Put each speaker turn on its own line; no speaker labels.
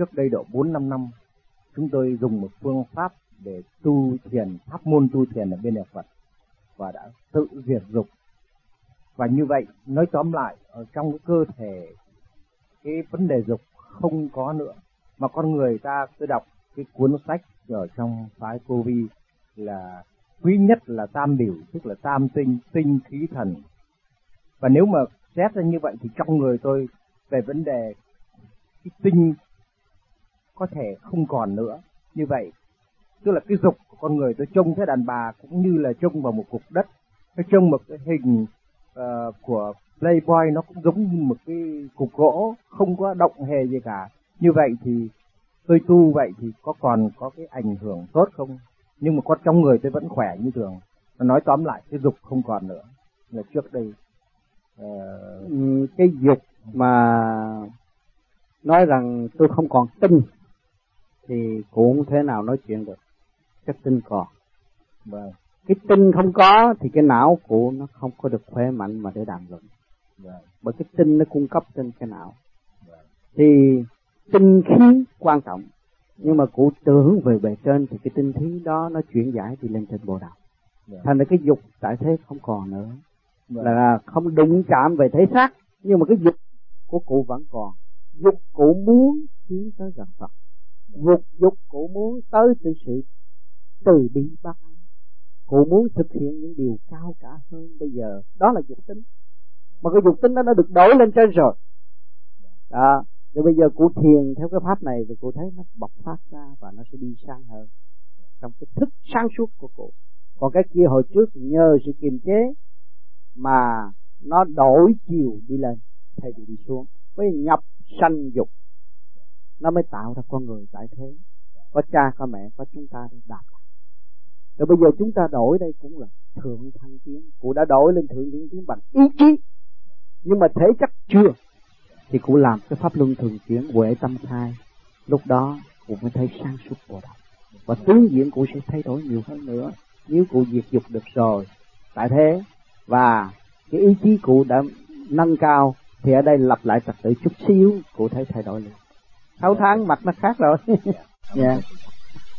trước đây độ 4 năm năm, chúng tôi dùng một phương pháp để tu thiền, pháp môn tu thiền ở bên nhà Phật và đã tự diệt dục. Và như vậy, nói tóm lại, ở trong cái cơ thể, cái vấn đề dục không có nữa. Mà con người ta tôi đọc cái cuốn sách ở trong phái cô vi là quý nhất là tam biểu, tức là tam tinh tinh khí thần. Và nếu mà xét ra như vậy thì trong người tôi về vấn đề cái tinh có thể không còn nữa. Như vậy tức là cái dục của con người tôi trông thấy đàn bà cũng như là trông vào một cục đất. Tôi trông một cái hình uh, của playboy nó cũng giống như một cái cục gỗ không có động hề gì cả. Như vậy thì tôi tu vậy thì có còn có cái ảnh hưởng tốt không? Nhưng mà con trong người tôi vẫn khỏe như thường. Nói tóm lại cái dục không còn nữa. Là trước đây
uh... cái dục mà nói rằng tôi không còn tin thì cũng thế nào nói chuyện được. Cái tinh còn. Và cái tinh không có thì cái não của nó không có được khỏe mạnh mà để đàm luận. Bởi cái tinh nó cung cấp trên cái não. Thì tinh khí quan trọng. Nhưng mà cụ tưởng về bề trên thì cái tinh khí đó nó chuyển giải thì lên trên bộ đạo thành ra cái dục tại thế không còn nữa. Là không đụng chạm về thể xác. Nhưng mà cái dục của cụ vẫn còn. Dục cụ muốn tiến tới gần Phật dục dục cụ muốn tới sự sự từ bi bác cụ muốn thực hiện những điều cao cả hơn bây giờ. Đó là dục tính. Mà cái dục tính đó nó được đổi lên trên rồi. Đó. Rồi bây giờ cụ thiền theo cái pháp này rồi cụ thấy nó bộc phát ra và nó sẽ đi sang hơn. Trong cái thức sáng suốt của cụ. Còn cái kia hồi trước nhờ sự kiềm chế mà nó đổi chiều đi lên, thay vì đi xuống. Với nhập sanh dục nó mới tạo ra con người tại thế. Có cha, có mẹ, có chúng ta để đạt rồi bây giờ chúng ta đổi đây cũng là thượng thăng tiến. Cụ đã đổi lên thượng thăng tiến bằng ý chí. Nhưng mà thể chất chưa, thì cụ làm cái pháp luân thường chuyển huệ tâm thai. Lúc đó cụ mới thấy sáng suốt của đạo và tướng diện cụ sẽ thay đổi nhiều hơn nữa. Nếu cụ diệt dục được rồi, tại thế, và cái ý chí cụ đã nâng cao, thì ở đây lặp lại trật tự chút xíu, cụ thấy thay đổi liền sáu tháng mặt nó khác rồi yeah. Dạ.